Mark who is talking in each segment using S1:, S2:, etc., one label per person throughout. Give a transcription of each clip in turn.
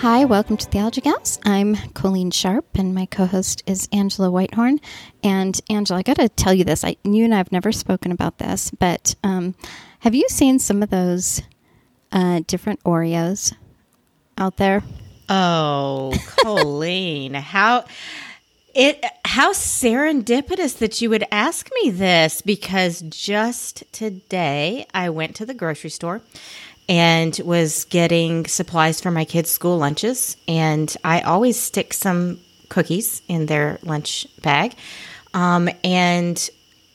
S1: Hi, welcome to Theology Gals. I'm Coleen Sharp, and my co-host is Angela Whitehorn. And Angela, I got to tell you this. I, you and I have never spoken about this, but um, have you seen some of those uh, different Oreos out there?
S2: Oh, Coleen, how it how serendipitous that you would ask me this because just today I went to the grocery store and was getting supplies for my kids' school lunches. And I always stick some cookies in their lunch bag. Um, and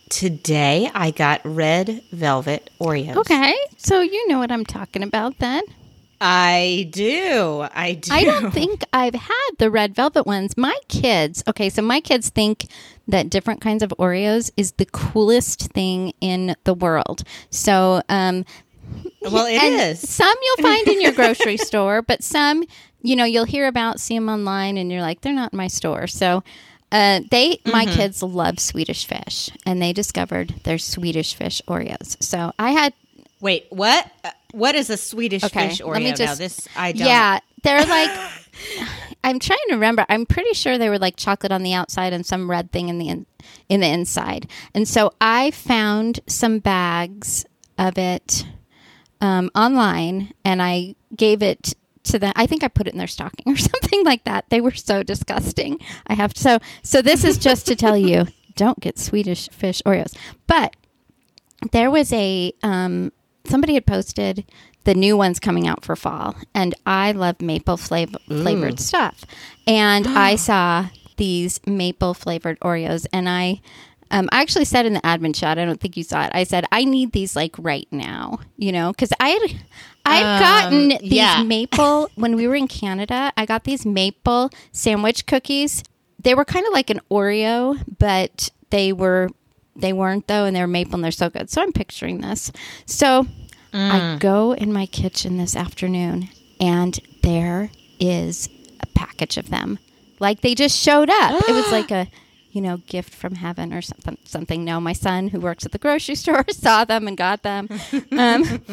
S2: today I got red velvet Oreos.
S1: Okay, so you know what I'm talking about then.
S2: I do. I do.
S1: I don't think I've had the red velvet ones. My kids, okay, so my kids think that different kinds of Oreos is the coolest thing in the world. So, um,
S2: well, it
S1: and
S2: is.
S1: Some you'll find in your grocery store, but some, you know, you'll hear about, see them online, and you're like, they're not in my store. So, uh, they, my
S2: Mm-hmm.
S1: kids love Swedish fish, and they discovered their Swedish fish Oreos. So I had,
S2: Wait, what? Uh, What is a Swedish
S1: okay,
S2: fish Oreo?
S1: let me
S2: now,
S1: just,
S2: this I don't.
S1: yeah, they're like, I'm trying to remember. I'm pretty sure they were like chocolate on the outside and some red thing in the in, in the inside. And so I found some bags of it um, online, and I gave it to them. I think I put it in their stocking or something like that. They were so disgusting. I have so so. This is just to tell you, don't get Swedish fish Oreos. But there was a um, somebody had posted the new ones coming out for fall, and I love maple flav- flavored stuff, and I saw these maple flavored Oreos, and I. Um, I actually said in the admin chat, I don't think you saw it. I said I need these like right now, you know, because I had I had gotten these
S2: yeah.
S1: maple when we were in Canada. I got these maple sandwich cookies. They were kind of like an Oreo, but they were they weren't though, and they were maple and they're so good. So I'm picturing this. So I go in my kitchen this afternoon, and there is a package of them. Like they just showed up. it was like a you know gift from heaven or something. Something. No, my son who works at the grocery store saw them and got them. Um,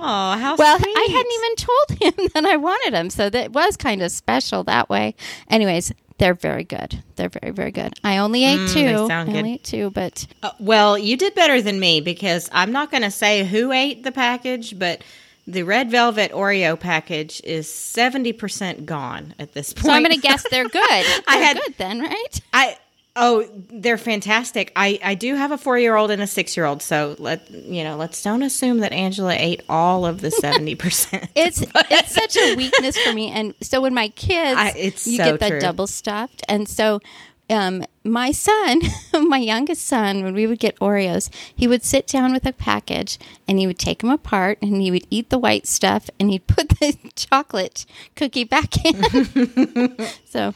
S2: Oh, how
S1: well,
S2: sweet.
S1: I hadn't even told him that I wanted them, so that was kind of special that way. Anyways, they're very good. They're very very good. I only ate two.
S2: they sound
S1: I
S2: good.
S1: only ate two, but
S2: Uh, well, you did better than me because I'm not going to say who ate the package, but the red velvet Oreo package is 70% gone at this point.
S1: so I'm going to guess they're good. They're
S2: had-
S1: good then, right?
S2: I oh, they're fantastic. I I do have a 4-year-old and a 6-year-old, so let you know, let's don't assume that Angela ate all of the 70%.
S1: It's it's such a weakness for me. And so when my kids,
S2: I- it's
S1: you
S2: so
S1: get the
S2: true.
S1: double stuffed, and so. Um, my son, my youngest son, when we would get Oreos, he would sit down with a package and he would take them apart and he would eat the white stuff and he'd put the chocolate cookie back in. so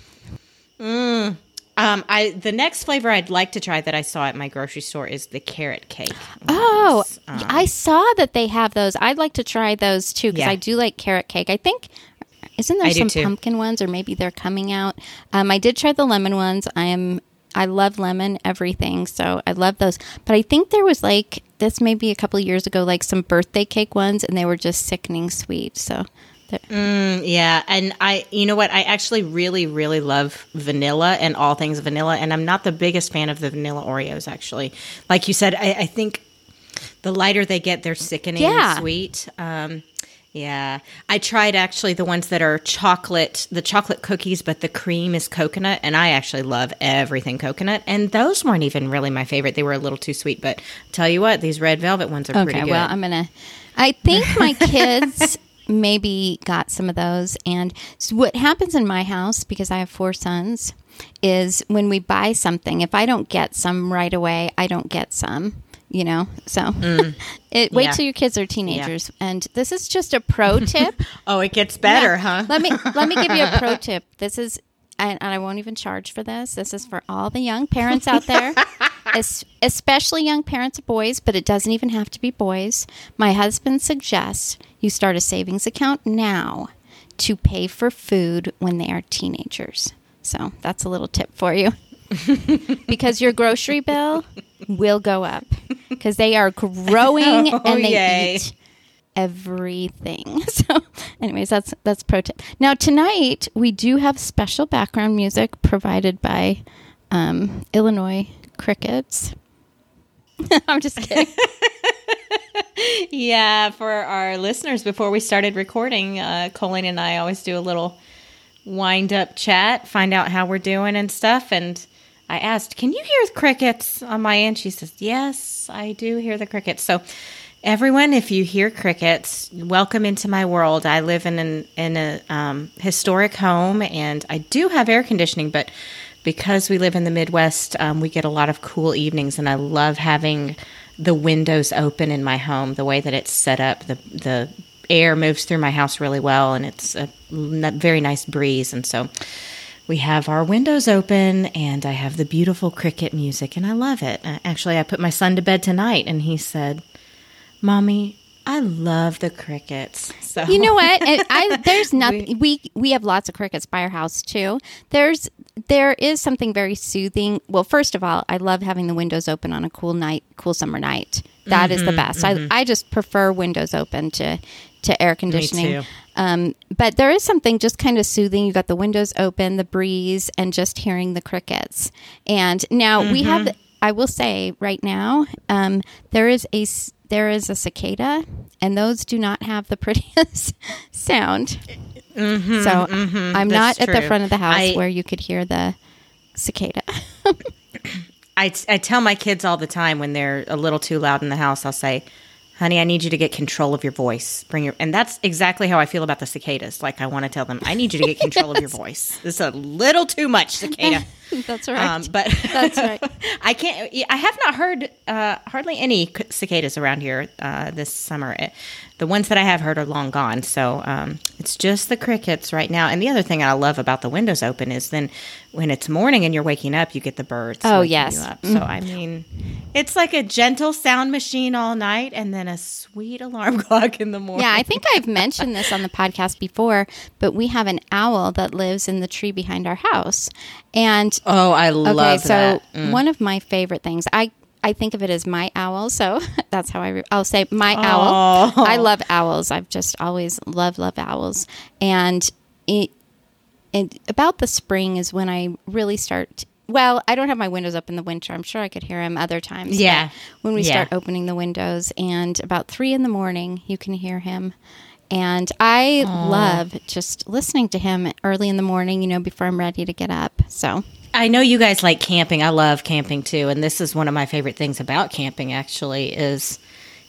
S2: Um, I the next flavor I'd like to try that I saw at my grocery store is the carrot cake.
S1: Oh,
S2: Um,
S1: I saw that they have those. I'd like to try those too because
S2: Yeah.
S1: I do like carrot cake. I think isn't there
S2: I
S1: some pumpkin ones or maybe they're coming out. Um, I did try the lemon ones. I am I love lemon everything, so I love those. But I think there was like this maybe a couple of years ago, like some birthday cake ones, and they were just sickening sweet. So
S2: Mm, yeah, and I, you know what? I actually really, really love vanilla and all things vanilla, and I'm not the biggest fan of the vanilla Oreos. Actually, like you said, I, I think the lighter they get, they're sickening
S1: Yeah.
S2: sweet. Um, yeah, I tried actually the ones that are chocolate, the chocolate cookies, but the cream is coconut, and I actually love everything coconut. And those weren't even really my favorite; they were a little too sweet. But tell you what, these red velvet ones are pretty good.
S1: well, I'm gonna. I think my kids maybe got some of those. And so what happens in my house because I have four sons is when we buy something, if I don't get some right away, I don't get some. You know, so it, wait
S2: Mm. Yeah.
S1: till your kids are teenagers. And this is just a pro tip.
S2: oh, it gets better,
S1: Yeah.
S2: huh?
S1: Let me let me give you a pro tip. This is and, and I won't even charge for this. This is for all the young parents out there, es- especially young parents of boys, but it doesn't even have to be boys. My husband suggests you start a savings account now to pay for food when they are teenagers. So that's a little tip for you. because your grocery bill will go up because they are growing
S2: Oh,
S1: and they
S2: yay.
S1: eat everything. So, anyways, that's that's pro tip. Now tonight we do have special background music provided by um, Illinois Crickets. I'm just kidding.
S2: Yeah, for our listeners, before we started recording, uh, Colleen and I always do a little wind up chat, find out how we're doing and stuff. And I asked, Can you hear crickets on my end? She says, Yes, I do hear the crickets. So, everyone, if you hear crickets, welcome into my world. I live in an in a um, historic home, and I do have air conditioning, but because we live in the Midwest, um, we get a lot of cool evenings, and I love having the windows open in my home. The way that it's set up, the the air moves through my house really well, and it's a very nice breeze, and so. We have our windows open, and I have the beautiful cricket music, and I love it. Uh, Actually, I put my son to bed tonight, and he said, "Mommy, I love the crickets." So
S1: You know what? I, I there's nothing. We we have lots of crickets by our house too. There's there is something very soothing. Well, first of all, I love having the windows open on a cool night, cool summer night. That is the best. I I just prefer windows open to to air conditioning. Um, but there is something just kind of soothing. You got the windows open, the breeze, and just hearing the crickets. And now we have. I will say right now, um, there is a there is a cicada, and those do not have the prettiest sound. Mm-hmm, so mm-hmm. I'm not at the front of the house
S2: I-
S1: where you could hear the cicada.
S2: I, I tell my kids all the time when they're a little too loud in the house, I'll say, honey, I need you to get control of your voice. Bring your, and that's exactly how I feel about the cicadas. Like I want to tell them, I need you to get control of your voice. This is a little too much cicada.
S1: That's right.
S2: Um, but
S1: That's right.
S2: I can't. I have not heard uh, hardly any cicadas around here uh, this summer. It, the ones that I have heard are long gone. So um, it's just the crickets right now. And the other thing I love about the windows open is then when it's morning and you're waking up, you get the birds.
S1: Oh, yes.
S2: you up. So I mean, it's like a gentle sound machine all night, and then a sweet alarm clock in the morning.
S1: Yeah, I think I've mentioned this on the podcast before, but we have an owl that lives in the tree behind our house. And
S2: Oh, I love
S1: okay, so
S2: that. Mm.
S1: one of my favorite things, I I think of it as my owl, so that's how I re- I'll say my owl. I love owls. I've just always loved love owls, and it, it about the spring is when I really start. Well, I don't have my windows up in the winter. I'm sure I could hear him other times.
S2: Yeah.
S1: when we
S2: Yeah.
S1: start opening the windows, and about three in the morning, you can hear him. And I love just listening to him early in the morning, you know, before I'm ready to get up. So,
S2: I know you guys like camping. I love camping too, and this is one of my favorite things about camping. Actually, is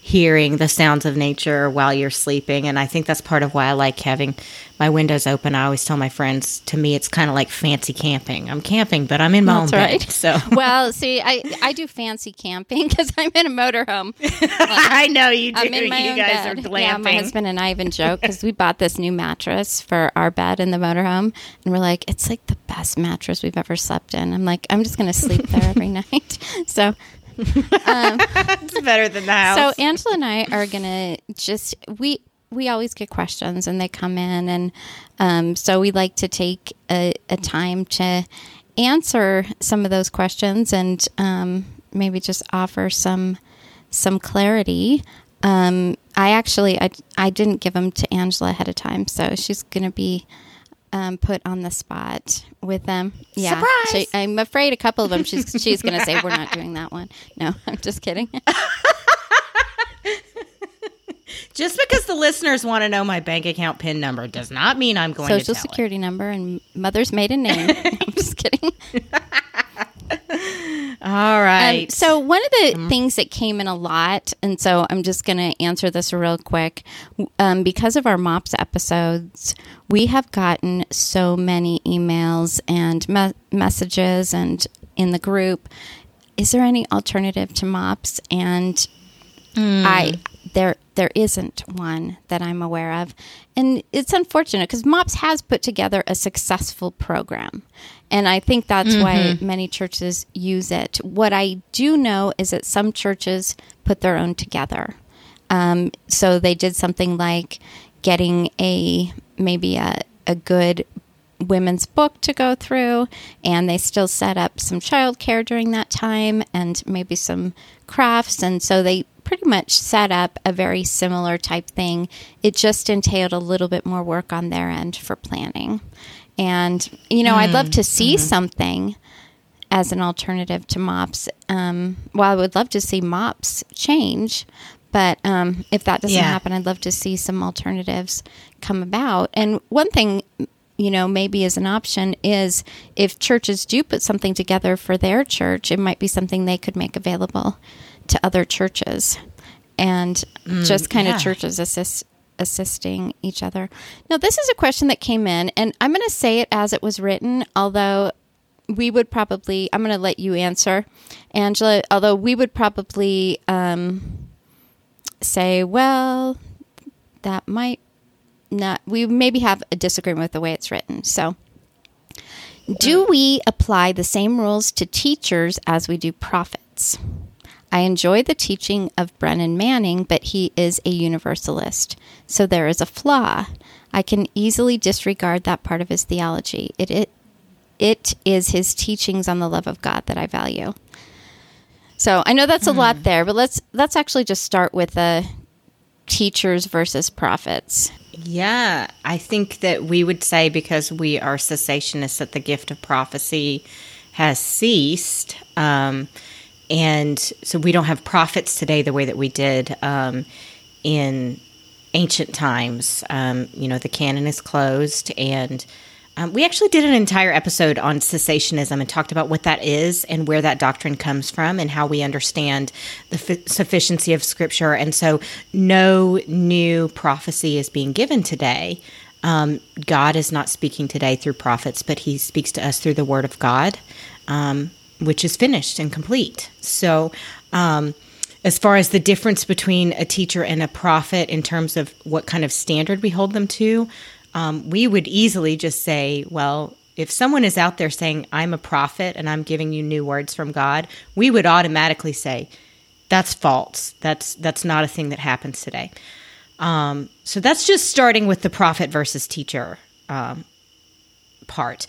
S2: hearing the sounds of nature while you're sleeping, and I think that's part of why I like having my windows open. I always tell my friends, to me, it's kind of like fancy camping. I'm camping, but I'm in my
S1: That's
S2: own
S1: right.
S2: bed. So
S1: well, see, I I do fancy camping because I'm in a motorhome.
S2: I know you do.
S1: I'm in my
S2: you
S1: own
S2: guys
S1: bed.
S2: are glamping.
S1: Yeah, my husband and I even joke because we bought this new mattress for our bed in the motorhome, and we're like, it's like the best mattress we've ever slept in. I'm like, I'm just going to sleep there every night. So,
S2: it's better than the house.
S1: so Angela and I are going to just we we always get questions and they come in, and um, so we like to take a, a time to answer some of those questions and um, maybe just offer some some clarity. Um, I actually I, I didn't give them to Angela ahead of time, so she's going to be um, put on the spot with them. Yeah,
S2: Surprise!
S1: She- I'm afraid a couple of them she's she's going to say we're not doing that one. No, I'm just kidding.
S2: Just because the listeners want to know my bank account PIN number does not mean I'm going to
S1: Social
S2: tell it.
S1: security number and mother's maiden name. I'm just kidding.
S2: All right.
S1: Um, so one of the things that came in a lot, and so I'm just going to answer this real quick. Um, because of our MOPS episodes, we have gotten so many emails and me- messages, and in the group, is there any alternative to MOPS? And I there there isn't one that I'm aware of, and it's unfortunate because MOPS has put together a successful program, and I think that's why many churches use it. What I do know is that some churches put their own together. Um, so they did something like getting a maybe a, a good women's book to go through, and they still set up some childcare during that time and maybe some crafts. And so they pretty much set up a very similar type thing. It just entailed a little bit more work on their end for planning. And, you know, I'd love to see something as an alternative to MOPS. Um, well, I would love to see MOPS change, but um, if that doesn't
S2: Yeah.
S1: happen, I'd love to see some alternatives come about. And one thing, you know, maybe as an option is if churches do put something together for their church, it might be something they could make available to other churches and just kind
S2: yeah.
S1: of churches assist assisting each other. Now, this is a question that came in, and I'm going to say it as it was written, although we would probably, I'm going to let you answer, Angela, although we would probably um, say, well, that might not, we maybe have a disagreement with the way it's written. So, do we apply the same rules to teachers as we do prophets? I enjoy the teaching of Brennan Manning, but he is a universalist. So there is a flaw. I can easily disregard that part of his theology. It, it, it is his teachings on the love of God that I value. So I know that's a hmm. lot there, but let's let's actually just start with the teachers versus prophets.
S2: Yeah, I think that we would say because we are cessationists that the gift of prophecy has ceased. Um, and so we don't have prophets today the way that we did um, in ancient times. Um, you know, the canon is closed. And um, we actually did an entire episode on cessationism and talked about what that is and where that doctrine comes from and how we understand the f- sufficiency of scripture. And so, no new prophecy is being given today. Um, God is not speaking today through prophets, but He speaks to us through the Word of God, um, which is finished and complete. So, um, as far as the difference between a teacher and a prophet in terms of what kind of standard we hold them to, um, we would easily just say, well, if someone is out there saying, I'm a prophet and I'm giving you new words from God, we would automatically say, that's false. That's that's not a thing that happens today. Um, so that's just starting with the prophet versus teacher um, part.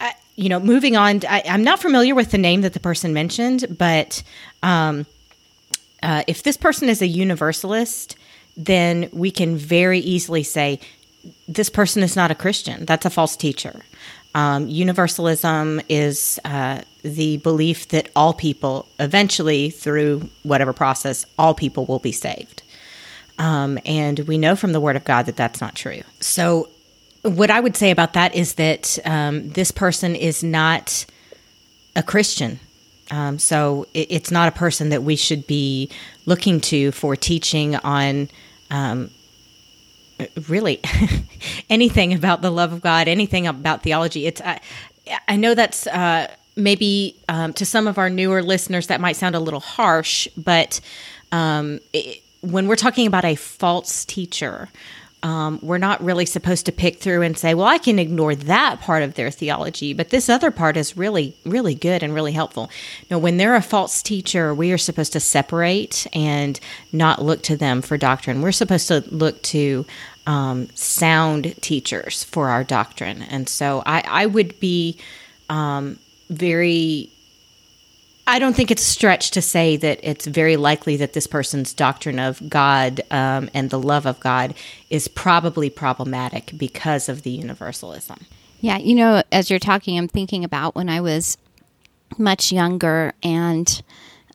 S2: I, you know, moving on. I, I'm not familiar with the name that the person mentioned, but um, uh, if this person is a universalist, then we can very easily say this person is not a Christian. That's a false teacher. Um, universalism is uh, the belief that all people, eventually through whatever process, all people will be saved. Um, and we know from the Word of God that that's not true. So, what I would say about that is that um, this person is not a Christian. Um, so it, it's not a person that we should be looking to for teaching on um, really anything about the love of God, anything about theology. It's I, I know that's uh, maybe um, to some of our newer listeners that might sound a little harsh, but um, it, when we're talking about a false teacher, um, we're not really supposed to pick through and say, well, I can ignore that part of their theology, but this other part is really, really good and really helpful. No, when they're a false teacher, we are supposed to separate and not look to them for doctrine. We're supposed to look to um, sound teachers for our doctrine. And so I, I would be um, very I don't think it's a stretch to say that it's very likely that this person's doctrine of God um, and the love of God is probably problematic because of the universalism.
S1: Yeah, you know, as you're talking, I'm thinking about when I was much younger and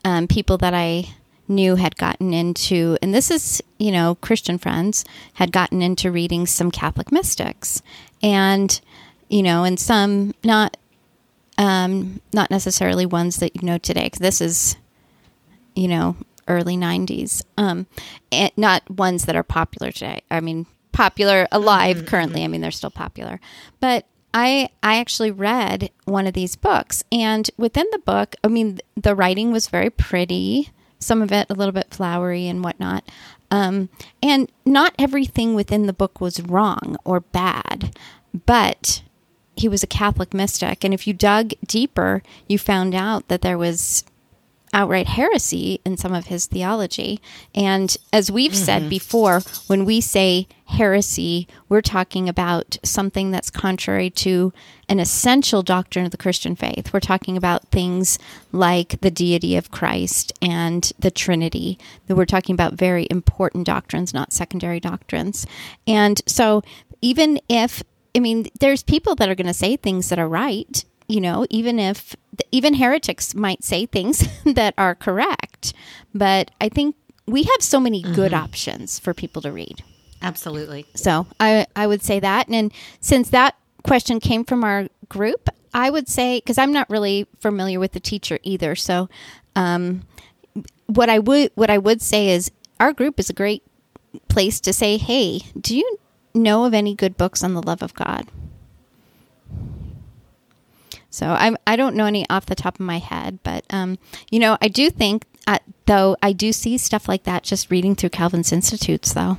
S1: um, people that I knew had gotten into, and this is, you know, Christian friends had gotten into reading some Catholic mystics. And, you know, and some not um, not necessarily ones that you know today, because this is, you know, early 90s. Um, and not ones that are popular today. I mean, popular alive mm-hmm. currently. I mean, they're still popular. But I I actually read one of these books, and within the book, I mean, the writing was very pretty. Some of it a little bit flowery and whatnot. Um, and not everything within the book was wrong or bad, but he was a Catholic mystic. And if you dug deeper, you found out that there was outright heresy in some of his theology. And as we've mm-hmm. said before, when we say heresy, we're talking about something that's contrary to an essential doctrine of the Christian faith. We're talking about things like the deity of Christ and the Trinity. We're talking about very important doctrines, not secondary doctrines. And so even if I mean, there's people that are going to say things that are right, you know, even if even heretics might say things that are correct. But I think we have so many good mm-hmm. options for people to read.
S2: Absolutely.
S1: So I I would say that, and since that question came from our group, I would say because I'm not really familiar with the teacher either. So, um, what I would what I would say is our group is a great place to say, hey, do you know of any good books on the love of God? So I I don't know any off the top of my head, but um, you know I do think uh, though I do see stuff like that just reading through Calvin's Institutes though,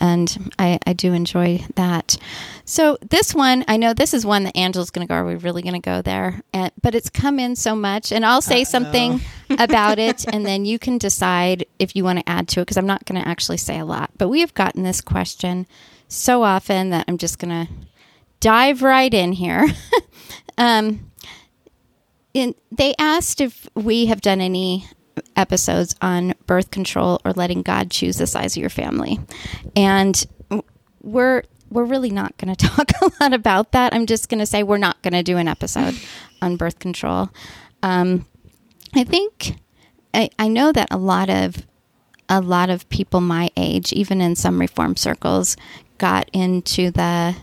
S1: and I I do enjoy that. So this one I know this is one that Angela's going to go. Are we really going to go there? And, but it's come in so much, and I'll say uh, something about it, and then you can decide if you want to add to it because I'm not going to actually say a lot. But we have gotten this question so often that I'm just going to dive right in here. um, in, they asked if we have done any episodes on birth control or letting God choose the size of your family. And we're we're really not going to talk a lot about that. I'm just going to say we're not going to do an episode on birth control. Um, I think I, I know that a lot of a lot of people my age, even in some reform circles, got into the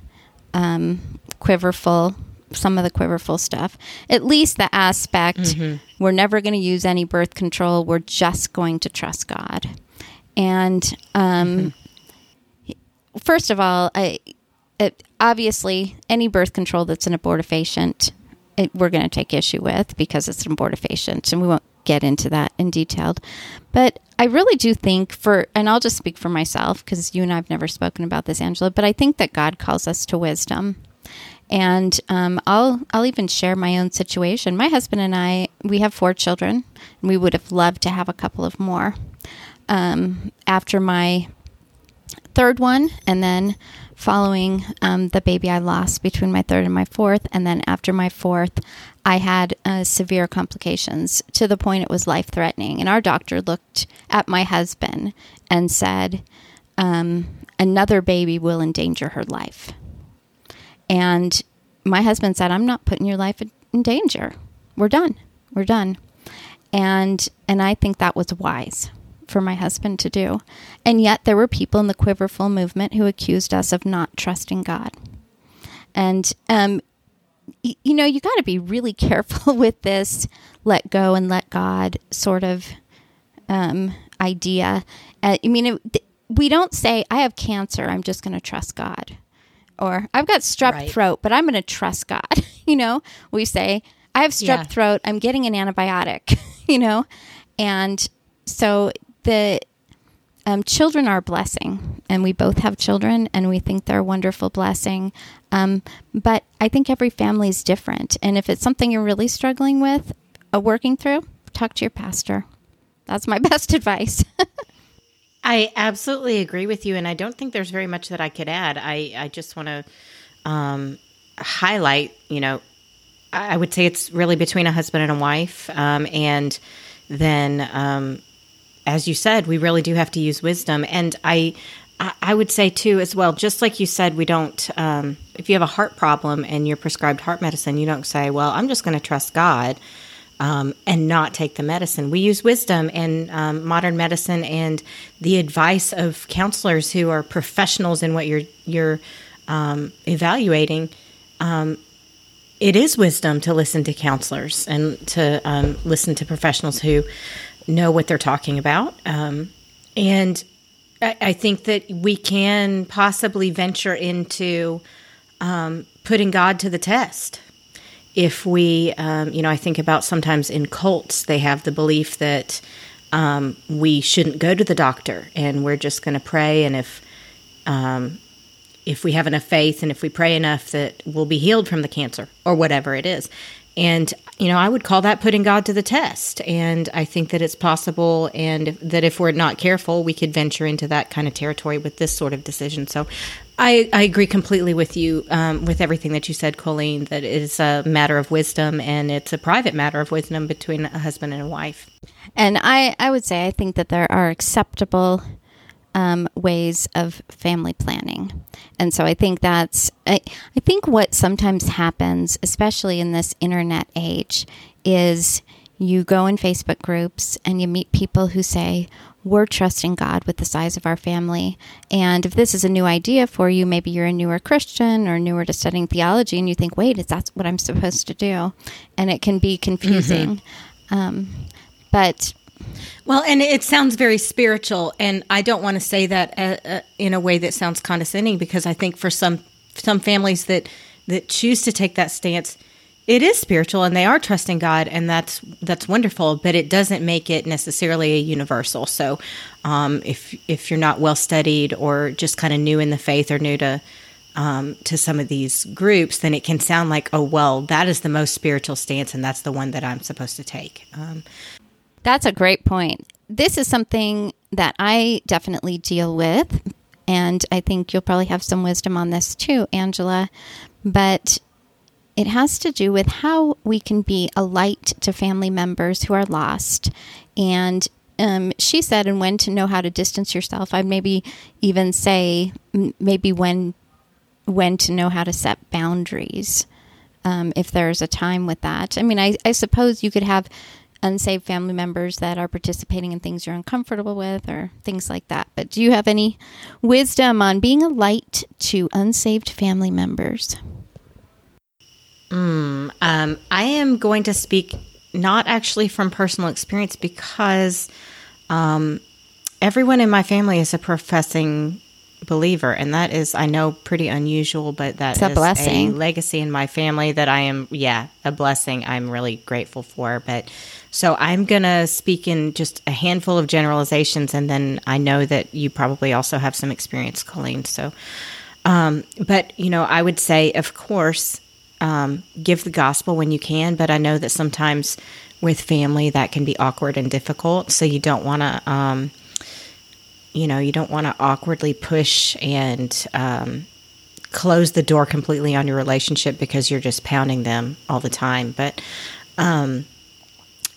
S1: um, quiverful, some of the quiverful stuff. At least the aspect mm-hmm. we're never going to use any birth control. We're just going to trust God. And um, mm-hmm. first of all, I, it, obviously, any birth control that's an abortifacient, it, we're going to take issue with because it's an abortifacient, and we won't get into that in detail. But I really do think for, and I'll just speak for myself because you and I have never spoken about this, Angela. But I think that God calls us to wisdom, and um, I'll I'll even share my own situation. My husband and I we have four children, and we would have loved to have a couple of more. Um, after my third one, and then following um, the baby I lost between my third and my fourth, and then after my fourth, I had uh, severe complications to the point it was life threatening. And our doctor looked at my husband and said, um, Another baby will endanger her life. And my husband said, I'm not putting your life in danger. We're done. We're done. And and I think that was wise for my husband to do. And yet there were people in the Quiverful movement who accused us of not trusting God. And um, you know, you got to be really careful with this let go and let God sort of um, idea. Uh, I mean, it, we don't say, I have cancer, I'm just going to trust God. Or I've got strep right. throat, but I'm going to trust God. you know, we say, I have strep yeah. throat, I'm getting an antibiotic, you know? And so the um, children are a blessing, and we both have children, and we think they're a wonderful blessing. Um, but I think every family is different, and if it's something you're really struggling with, uh, working through, talk to your pastor. That's my best advice.
S2: I absolutely agree with you, and I don't think there's very much that I could add. I I just want to um, highlight, you know, I would say it's really between a husband and a wife. Um, and then, um, as you said, we really do have to use wisdom. And I, I would say too, as well, just like you said, we don't, um, if you have a heart problem and you're prescribed heart medicine, you don't say, well, I'm just going to trust God. Um, and not take the medicine. We use wisdom and um, modern medicine and the advice of counselors who are professionals in what you're you're um, evaluating. Um, it is wisdom to listen to counselors and to um, listen to professionals who know what they're talking about. Um, and I, I, think that we can possibly venture into putting God to the test if we, um, you know, I think about sometimes in cults, they have the belief that um, we shouldn't go to the doctor and we're just going to pray. And if, um, if we have enough faith and if we pray enough that we'll be healed from the cancer or whatever it is. And, you know, I would call that putting God to the test. And I think that it's possible and that if we're not careful, we could venture into that kind of territory with this sort of decision. So I, I agree completely with you um, with everything that you said, Coleen, that it is a matter of wisdom and it's a private matter of wisdom between a husband and a wife.
S1: And I, I would say I think that there are acceptable um, ways of family planning. And so I think that's, I, I think what sometimes happens, especially in this internet age, is you go in Facebook groups and you meet people who say, we're trusting God with the size of our family. And if this is a new idea for you, maybe you're a newer Christian or newer to studying theology, and you think, wait, is that what I'm supposed to do? And it can be confusing. Mm-hmm. Um, but
S2: well, and it sounds very spiritual, and I don't want to say that uh, uh, in a way that sounds condescending because I think for some some families that that choose to take that stance, it is spiritual and they are trusting God and that's that's wonderful but it doesn't make it necessarily a universal. So um, if if you're not well studied or just kind of new in the faith or new to um, to some of these groups then it can sound like oh well that is the most spiritual stance and that's the one that I'm supposed to take. Um,
S1: that's a great point this is something that I definitely deal with and I think you'll probably have some wisdom on this too Angela but it has to do with how we can be a light to family members who are lost. And um, she said, and when to know how to distance yourself. I'd maybe even say, maybe when when to know how to set boundaries. Um, if there's a time with that. I mean, I, I suppose you could have unsaved family members that are participating in things you're uncomfortable with or things like that. But do you have any wisdom on being a light to unsaved family members?
S2: Mm, um, I am going to speak not actually from personal experience because um, everyone in my family is a professing believer, and that is, I know, pretty unusual, but that
S1: it's a blessing,
S2: a legacy in my family that I am, yeah, a blessing. I'm really grateful for. But so I'm gonna speak in just a handful of generalizations, and then I know that you probably also have some experience, Coleen. So, um, but you know, I would say, of course, um, give the gospel when you can, but I know that sometimes with family that can be awkward and difficult. So you don't want to, um, you know, you don't want to awkwardly push and um, close the door completely on your relationship because you're just pounding them all the time. But um,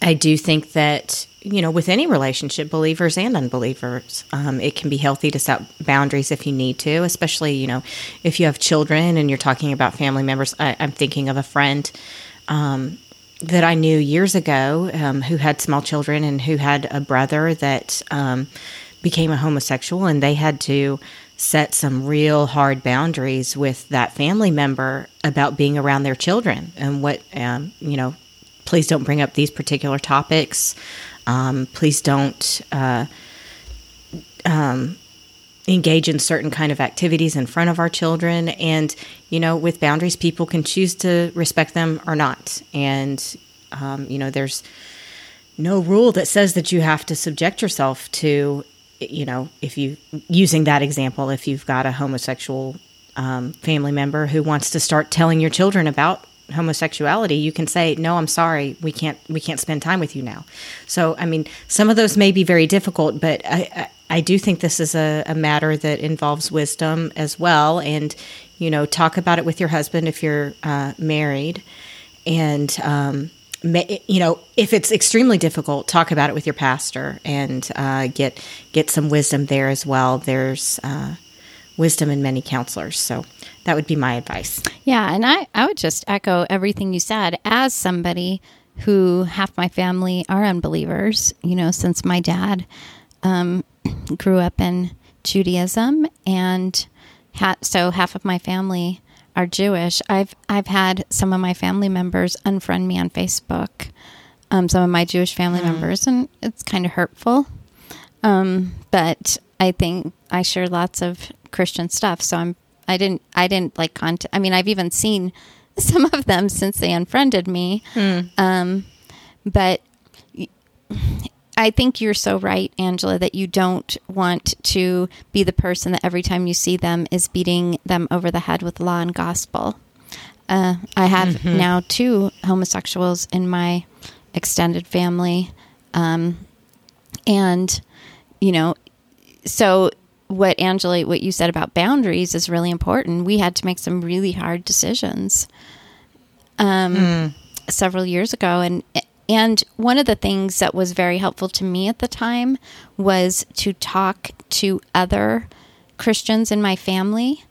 S2: I do think that you know, with any relationship, believers and unbelievers, um, it can be healthy to set boundaries if you need to, especially, you know, if you have children and you're talking about family members. I, am thinking of a friend um, that I knew years ago um, who had small children and who had a brother that um, became a homosexual, and they had to set some real hard boundaries with that family member about being around their children and what, um, you know, please don't bring up these particular topics. Um, please don't uh, um, engage in certain kind of activities in front of our children. And you know, with boundaries, people can choose to respect them or not. And um, you know, there's no rule that says that you have to subject yourself to. You know, if you using that example, if you've got a homosexual um, family member who wants to start telling your children about homosexuality you can say no i'm sorry. We can't we can't spend time with you now. So i mean some of those may be very difficult but i i, I do think this is a, a matter that involves wisdom as well and you know talk about it with your husband if you're uh, married. And um, you know, if it's extremely difficult, talk about it with your pastor and uh, get get some wisdom there as well. There's uh, wisdom in many counselors, so that would be my advice.
S1: Yeah, and I, I would just echo everything you said as somebody who half my family are unbelievers, you know, since my dad um, grew up in Judaism and ha- so half of my family are Jewish. I've I've had some of my family members unfriend me on Facebook, um, some of my Jewish family members, and it's kind of hurtful. Um, but I think I share lots of Christian stuff, so I'm I didn't I didn't like contact. I mean, I've even seen some of them since they unfriended me. Um, but I think you're so right, Angela, that you don't want to be the person that every time you see them is beating them over the head with law and gospel. Uh, I have now two homosexuals in my extended family. Um, and, you know, so what Angela, what you said about boundaries is really important. We had to make some really hard decisions um, several years ago, and and one of the things that was very helpful to me at the time was to talk to other Christians in my family.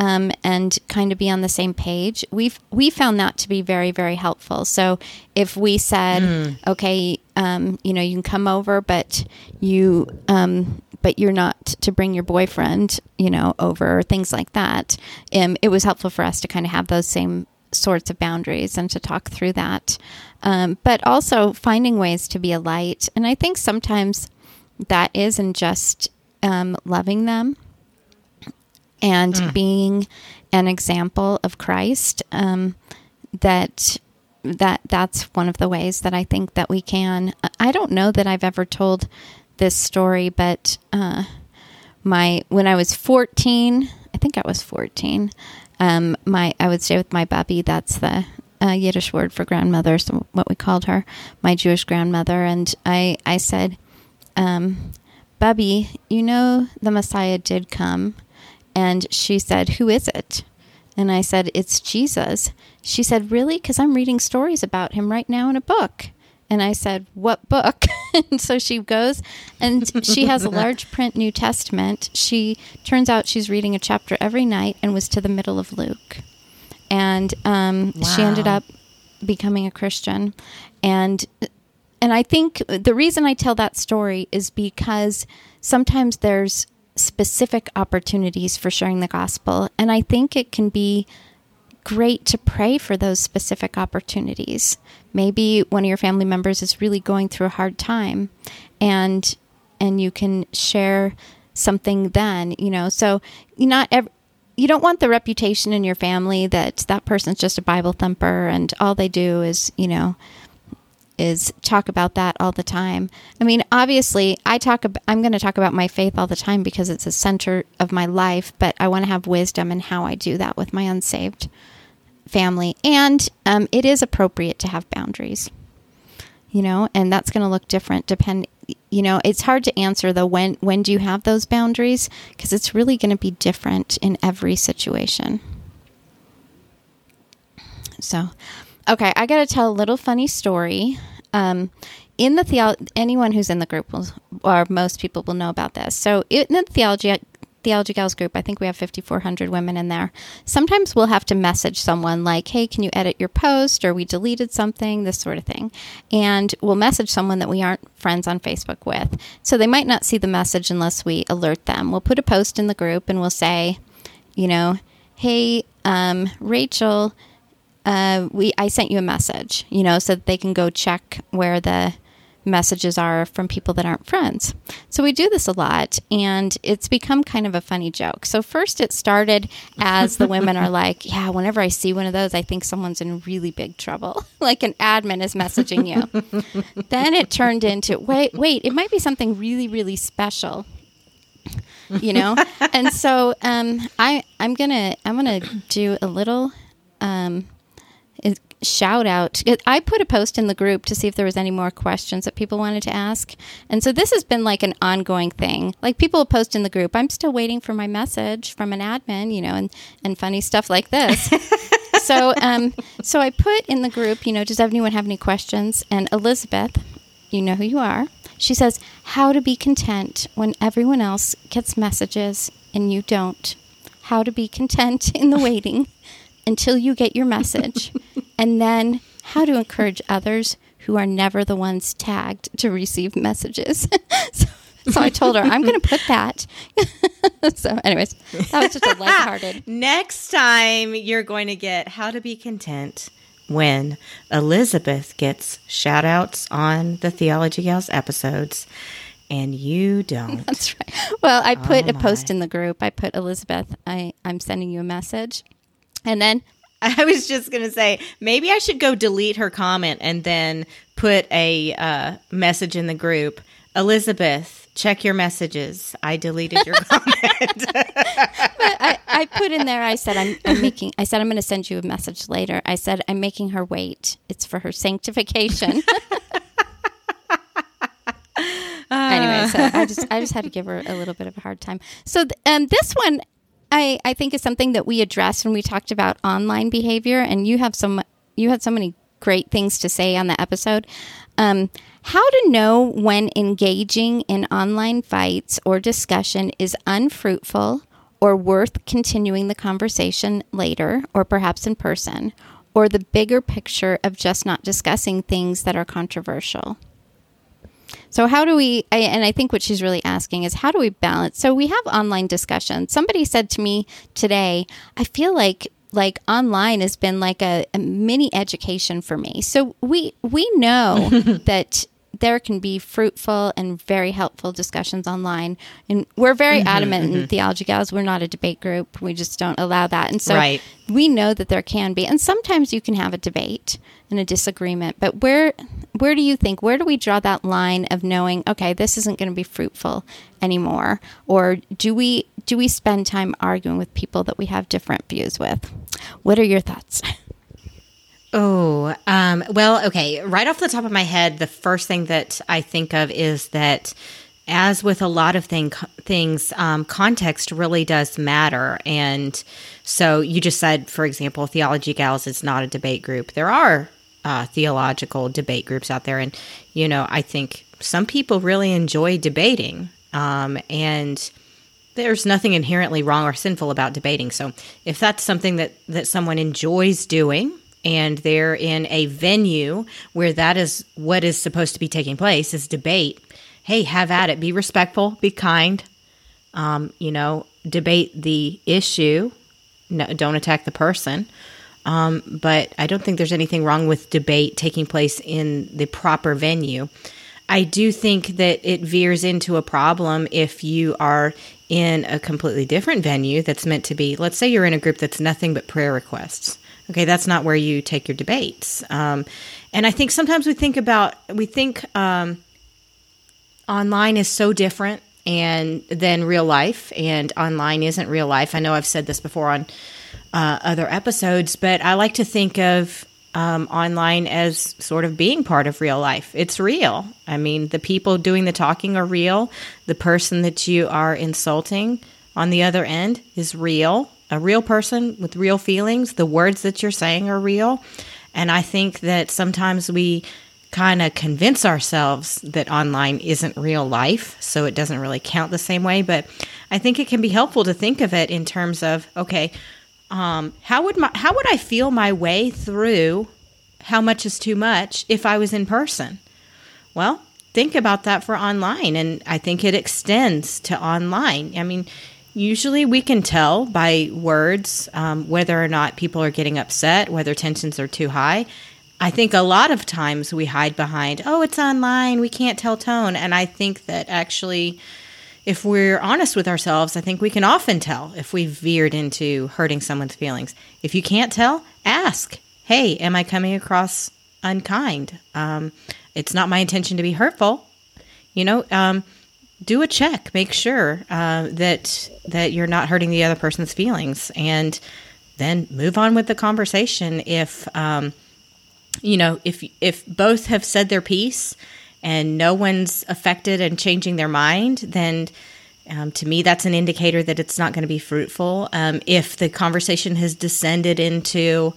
S1: Um, and kind of be on the same page. We've we found that to be very very helpful. So if we said, okay, um, you know, you can come over, but you um, but you're not to bring your boyfriend, you know, over things like that. Um, it was helpful for us to kind of have those same sorts of boundaries and to talk through that. Um, but also finding ways to be a light. And I think sometimes that is in just um, loving them and being an example of Christ. Um, that that that's one of the ways that I think that we can. I don't know that I've ever told this story, but uh, my when I was fourteen, I think I was fourteen. Um, my I would stay with my bubby. That's the uh, Yiddish word for grandmother, so what we called her, my Jewish grandmother. And I I said, um, Bubby, you know the Messiah did come. And she said, Who is it? And I said, It's Jesus. She said, Really? Because I'm reading stories about him right now in a book. And I said, What book? and so she goes and she has a large print New Testament. She turns out she's reading a chapter every night and was to the middle of Luke. And um, she ended up becoming a Christian. And and I think the reason I tell that story is because sometimes there's specific opportunities for sharing the gospel. And I think it can be great to pray for those specific opportunities. Maybe one of your family members is really going through a hard time and and you can share something then, you know. So not you don't want the reputation in your family that that person's just a Bible thumper and all they do is, you know, is talk about that all the time. I mean, obviously, I talk ab- I'm going to talk about my faith all the time because it's a center of my life, but I want to have wisdom in how I do that with my unsaved family. And um, it is appropriate to have boundaries. You know, and that's going to look different depend you know, it's hard to answer though when when do you have those boundaries because it's really going to be different in every situation. So, okay, I got to tell a little funny story. Um, in the theology, anyone who's in the group will, or most people will know about this. So, in the theology theology gals group, I think we have fifty four hundred women in there. Sometimes we'll have to message someone like, "Hey, can you edit your post?" or "We deleted something," this sort of thing, and we'll message someone that we aren't friends on Facebook with. So they might not see the message unless we alert them. We'll put a post in the group and we'll say, you know, "Hey, um, Rachel." uh, we I sent you a message, you know, so that they can go check where the messages are from people that aren't friends. So we do this a lot, and it's become kind of a funny joke. So first, it started as the women are like, "Yeah, whenever I see one of those, I think someone's in really big trouble, like an admin is messaging you." then it turned into, "Wait, wait, it might be something really, really special." you know and so um i i'm gonna i'm gonna do a little um is- shout out. I put a post in the group to see if there was any more questions that people wanted to ask. And so this has been like an ongoing thing. Like people post in the group, I'm still waiting for my message from an admin, you know, and, and funny stuff like this. so um, so I put in the group, you know, does anyone have any questions? And Elizabeth, you know who you are. She says, "How to be content when everyone else gets messages and you don't. How to be content in the waiting until you get your message, and then how to encourage others who are never the ones tagged to receive messages." so, so I told her I'm going to put that. so, anyways, that was just a lighthearted.
S2: Next time, you're going to get how to be content when Elizabeth gets shout outs on the Theology Gals episodes and you don't.
S1: That's right. Well, I put
S2: Oh,
S1: a post in the group. I put Elizabeth. I I'm sending you a message, and then
S2: I was just going to say maybe I should go delete her comment and then put a uh, message in the group. Elizabeth, check your messages. I deleted your comment.
S1: I, I put in there. I said I'm, I'm making. I said I'm going to send you a message later. I said I'm making her wait. It's for her sanctification. anyway, so I just I just had to give her a little bit of a hard time. So th- um, this one, I I think is something that we addressed when we talked about online behavior, and you have some you had so many great things to say on the episode. Um, how to know when engaging in online fights or discussion is unfruitful or worth continuing the conversation later or perhaps in person, or the bigger picture of just not discussing things that are controversial. So how do we? I, and I think what she's really asking is how do we balance? So we have online discussion. Somebody said to me today, I feel like like online has been like a, a mini education for me. So we we know that there can be fruitful and very helpful discussions online, and we're very mm-hmm, adamant in mm-hmm. Theology Gals. We're not a debate group. We just don't allow that, and so
S2: Right.
S1: we know that there can be and sometimes you can have a debate and a disagreement but where where do you think where do we draw that line of knowing okay this isn't going to be fruitful anymore or do we do we spend time arguing with people that we have different views with what are your thoughts
S2: Oh, um, well, okay. Right off the top of my head, the first thing that I think of is that, as with a lot of thing, things, um, context really does matter. And so you just said, for example, Theology Gals is not a debate group. There are uh, theological debate groups out there. And, you know, I think some people really enjoy debating. Um, and there's nothing inherently wrong or sinful about debating. So if that's something that that someone enjoys doing and they're in a venue where that is what is supposed to be taking place is debate, hey, have at it. Be respectful, be kind. Um, you know, debate the issue. No, don't attack the person. Um, but I don't think there's anything wrong with debate taking place in the proper venue. I do think that it veers into a problem if you are in a completely different venue that's meant to be, let's say you're in a group that's nothing but prayer requests. Okay, that's not where you take your debates. Um, and I think sometimes we think about, we think um, online is so different and than real life, and online isn't real life. I know I've said this before on uh, other episodes, but I like to think of um, online as sort of being part of real life. It's real. I mean, the people doing the talking are real. The person that you are insulting on the other end is real. A real person with real feelings. The words that you're saying are real. And I think that sometimes we kind of convince ourselves that online isn't real life, so it doesn't really count the same way. But I think it can be helpful to think of it in terms of okay, um, how would my how would I feel my way through how much is too much if I was in person? Well, think about that for online, and I think it extends to online. I mean, usually we can tell by words um, whether or not people are getting upset, whether tensions are too high. I think a lot of times we hide behind, oh, it's online, we can't tell tone. And I think that actually, if we're honest with ourselves, I think we can often tell if we've veered into hurting someone's feelings. If you can't tell, ask, hey, am I coming across unkind? Um, it's not my intention to be hurtful. You know, um, do a check, make sure uh, that that you're not hurting the other person's feelings, and then move on with the conversation. If um, you know, if if both have said their piece and no one's affected and changing their mind, then Um, to me, that's an indicator that it's not going to be fruitful. Um, if the conversation has descended into,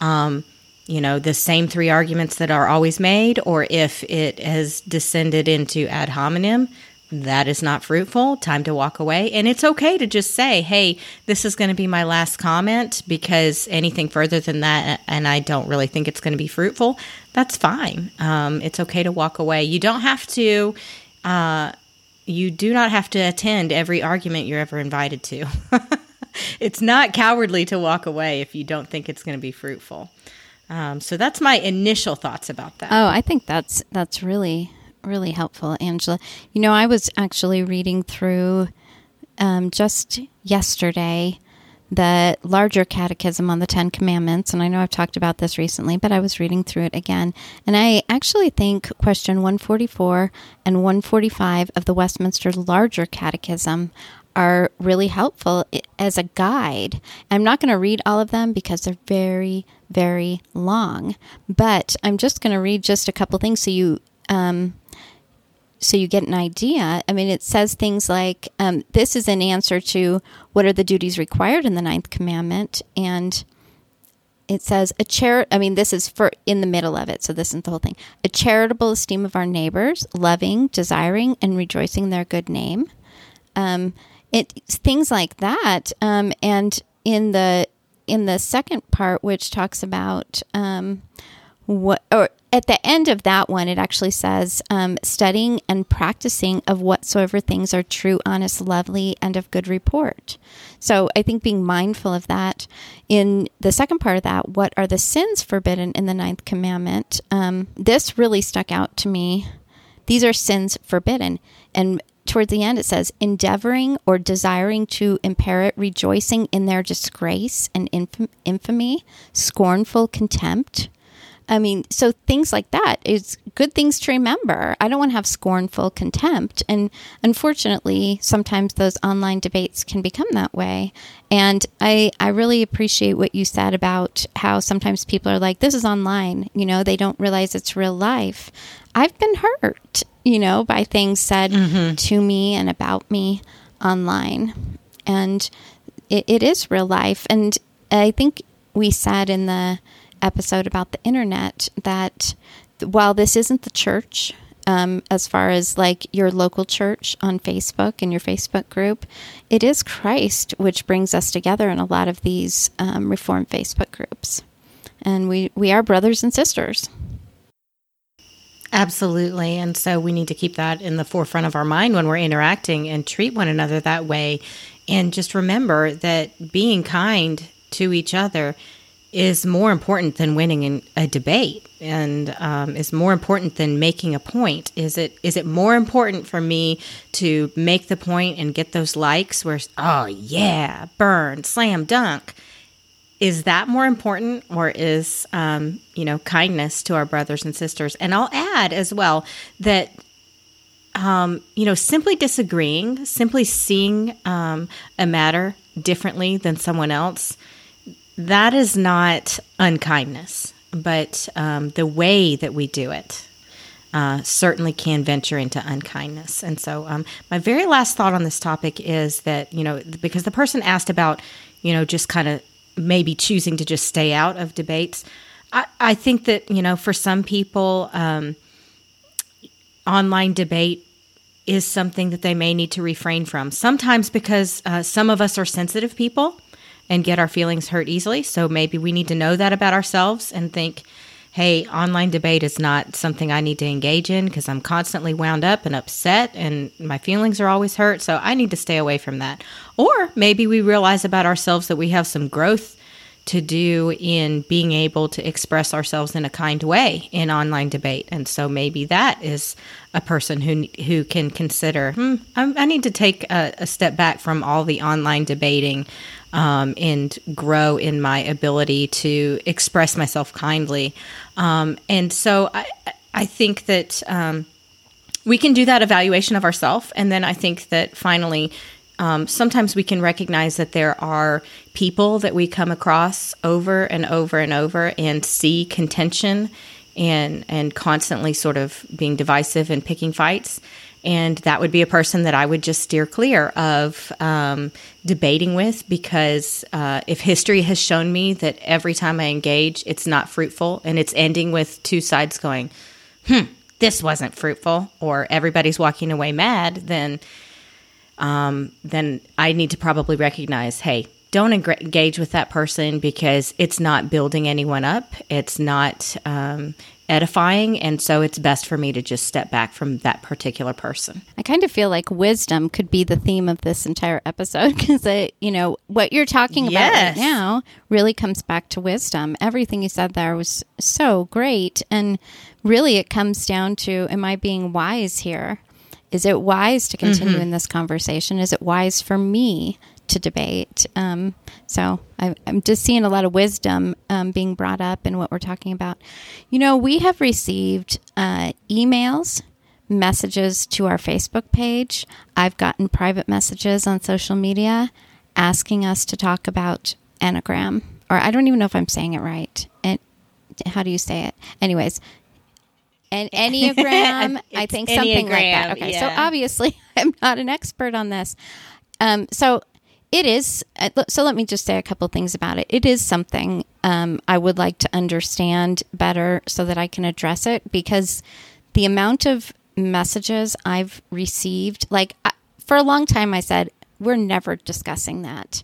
S2: um, you know, the same three arguments that are always made, or if it has descended into ad hominem, that is not fruitful. Time to walk away. And it's okay to just say, hey, this is going to be my last comment because anything further than that, and I don't really think it's going to be fruitful, that's fine. Um, it's okay to walk away. You don't have to. Uh, you do not have to attend every argument you're ever invited to. it's not cowardly to walk away if you don't think it's going to be fruitful. Um, so that's my initial thoughts about that.
S1: Oh, I think that's that's really really helpful, Angela. You know, I was actually reading through um, just yesterday the larger catechism on the Ten Commandments, and I know I've talked about this recently, but I was reading through it again, and I actually think question 144 and 145 of the Westminster Larger Catechism are really helpful as a guide. I'm not going to read all of them because they're very, very long, but I'm just going to read just a couple things so you um, so you get an idea. I mean, it says things like um, this is an answer to what are the duties required in the ninth commandment, and it says a char. I mean, this is for in the middle of it, so this isn't the whole thing. A charitable esteem of our neighbors, loving, desiring, and rejoicing their good name. Um, it things like that, um, and in the in the second part, which talks about um, what or at the end of that one, it actually says um, studying and practicing of whatsoever things are true, honest, lovely, and of good report. So I think being mindful of that. In the second part of that, what are the sins forbidden in the ninth commandment? Um, this really stuck out to me. These are sins forbidden. And towards the end, it says, endeavoring or desiring to impair it, rejoicing in their disgrace and infamy, scornful contempt I mean, so things like that is good things to remember. I don't want to have scornful contempt. And unfortunately, sometimes those online debates can become that way. And I, I really appreciate what you said about how sometimes people are like, this is online, you know, they don't realize it's real life. I've been hurt, you know, by things said mm-hmm. to me and about me online. And it, it is real life. And I think we said in the episode about the internet that while this isn't the church, um, as far as like your local church on Facebook and your Facebook group, it is Christ which brings us together in a lot of these um, Reformed Facebook groups. And we, we are brothers and sisters.
S2: Absolutely. And so we need to keep that in the forefront of our mind when we're interacting and treat one another that way. And just remember that being kind to each other is more important than winning in a debate and um, is more important than making a point. Is it is it more important for me to make the point and get those likes where oh yeah burn slam dunk? Is that more important or is um, you know kindness to our brothers and sisters? And i'll add as well that um, you know simply disagreeing simply seeing um, a matter differently than someone else that is not unkindness, but um, the way that we do it uh, certainly can venture into unkindness. And so, um, my very last thought on this topic is that, you know, because the person asked about, you know, just kind of maybe choosing to just stay out of debates. I, I think that, you know, for some people, um, online debate is something that they may need to refrain from. Sometimes because uh, some of us are sensitive people and get our feelings hurt easily. So maybe we need to know that about ourselves and think, hey, online debate is not something I need to engage in because I'm constantly wound up and upset and my feelings are always hurt. So I need to stay away from that. Or maybe we realize about ourselves that we have some growth to do in being able to express ourselves in a kind way in online debate. And so maybe that is a person who who can consider, hmm, I, need to take a, a, step back from all the online debating um, and grow in my ability to express myself kindly. Um, and so I, I think that um, we can do that evaluation of ourselves. And then I think that finally, um, sometimes we can recognize that there are people that we come across over and over and over and see contention and and constantly sort of being divisive and picking fights And that would be a person that I would just steer clear of um, debating with because uh, if history has shown me that every time I engage, it's not fruitful and it's ending with two sides going, hmm, this wasn't fruitful, or everybody's walking away mad, then um, then I need to probably recognize, hey, don't engage with that person because it's not building anyone up. It's not um, edifying. And so it's best for me to just step back from that particular person.
S1: I kind of feel like wisdom could be the theme of this entire episode because, you know, what you're talking about right now really comes back to wisdom. Everything you said there was so great. And really, it comes down to am I being wise here? Is it wise to continue mm-hmm. in this conversation? Is it wise for me to debate? Um, so I, I'm just seeing a lot of wisdom um, being brought up in what we're talking about. You know, we have received uh, emails, messages to our Facebook page. I've gotten private messages on social media asking us to talk about anagram, or I don't even know if I'm saying it right. And how do you say it? Anyways, an Enneagram, I think something like that. Okay, so obviously I'm not an expert on this. Um, so it is. uh, So let me just say a couple things about it. It is something um, I would like to understand better so that I can address it because the amount of messages I've received, like I, for a long time, I said we're never discussing that.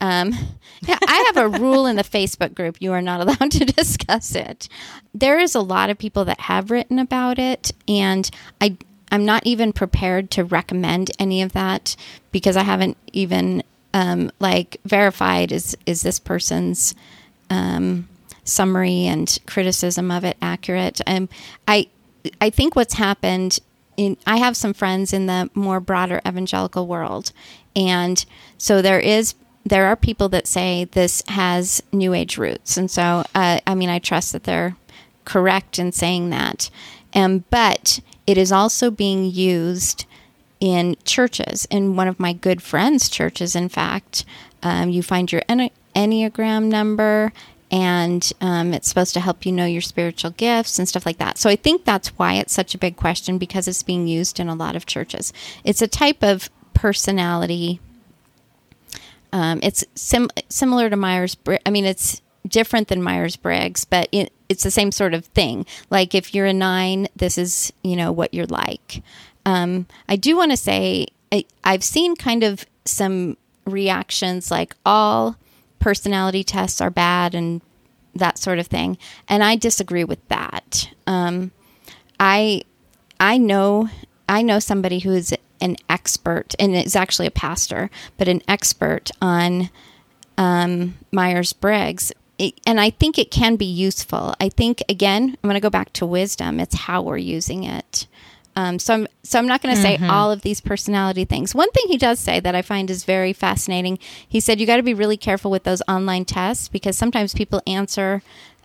S1: Um, I have a rule in the Facebook group you are not allowed to discuss it. There is a lot of people that have written about it, and I I'm not even prepared to recommend any of that because I haven't even um, like verified is is this person's um, summary and criticism of it accurate. Um, I I think what's happened in I have some friends in the more broader evangelical world, and so there is there are people that say this has New Age roots, and so uh, I mean I trust that they're correct in saying that, um, but it is also being used in churches. In one of my good friends' churches, in fact, um, you find your Enneagram number, and um, it's supposed to help you know your spiritual gifts and stuff like that. So I think that's why it's such a big question because it's being used in a lot of churches. It's a type of personality. Um, it's sim- similar to Myers Briggs. I mean, it's different than Myers Briggs, but it, it's the same sort of thing. Like if you're a nine, this is you know what you're like. Um, I do want to say I, I've seen kind of some reactions like all personality tests are bad and that sort of thing, and I disagree with that. Um, I I know I know somebody who is an expert and is actually a pastor, but an expert on um, Myers Briggs. And I think it can be useful. I think again, I'm going to go back to wisdom. It's how we're using it. Um, so I'm so I'm not going to say all of these personality things. One thing he does say that I find is very fascinating. He said you got to be really careful with those online tests because sometimes people answer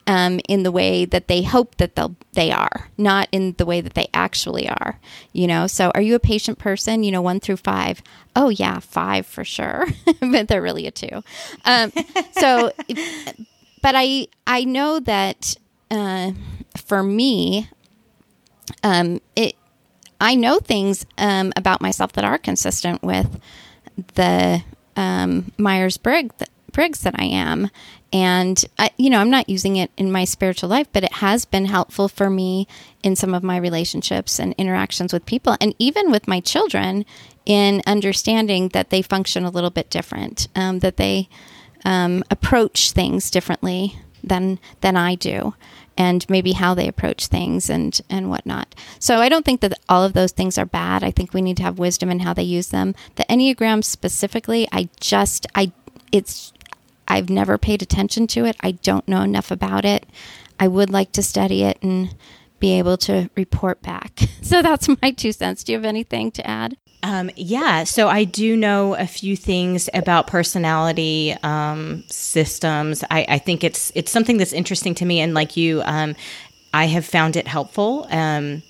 S1: um, in the way that they hope that they'll they are, not in the way that they actually are. You know. So are you a patient person? You know, one through five. Oh yeah, five for sure, but they're really a two. Um, so, but I I know that uh, for me, um, it I know things um, about myself that are consistent with the um, Myers Briggs that I am, and I, you know I'm not using it in my spiritual life, but it has been helpful for me in some of my relationships and interactions with people, and even with my children in understanding that they function a little bit different, um, that they um, approach things differently than than I do, and maybe how they approach things and and whatnot. So I don't think that all of those things are bad. I think we need to have wisdom in how they use them. The Enneagram specifically, I just I it's I've never paid attention to it. I don't know enough about it. I would like to study it and be able to report back. So that's my two cents. Do you have anything to add?
S2: Um, yeah, so I do know a few things about personality um, systems. I, I think it's it's something that's interesting to me, and like you, um, I have found it helpful. Um,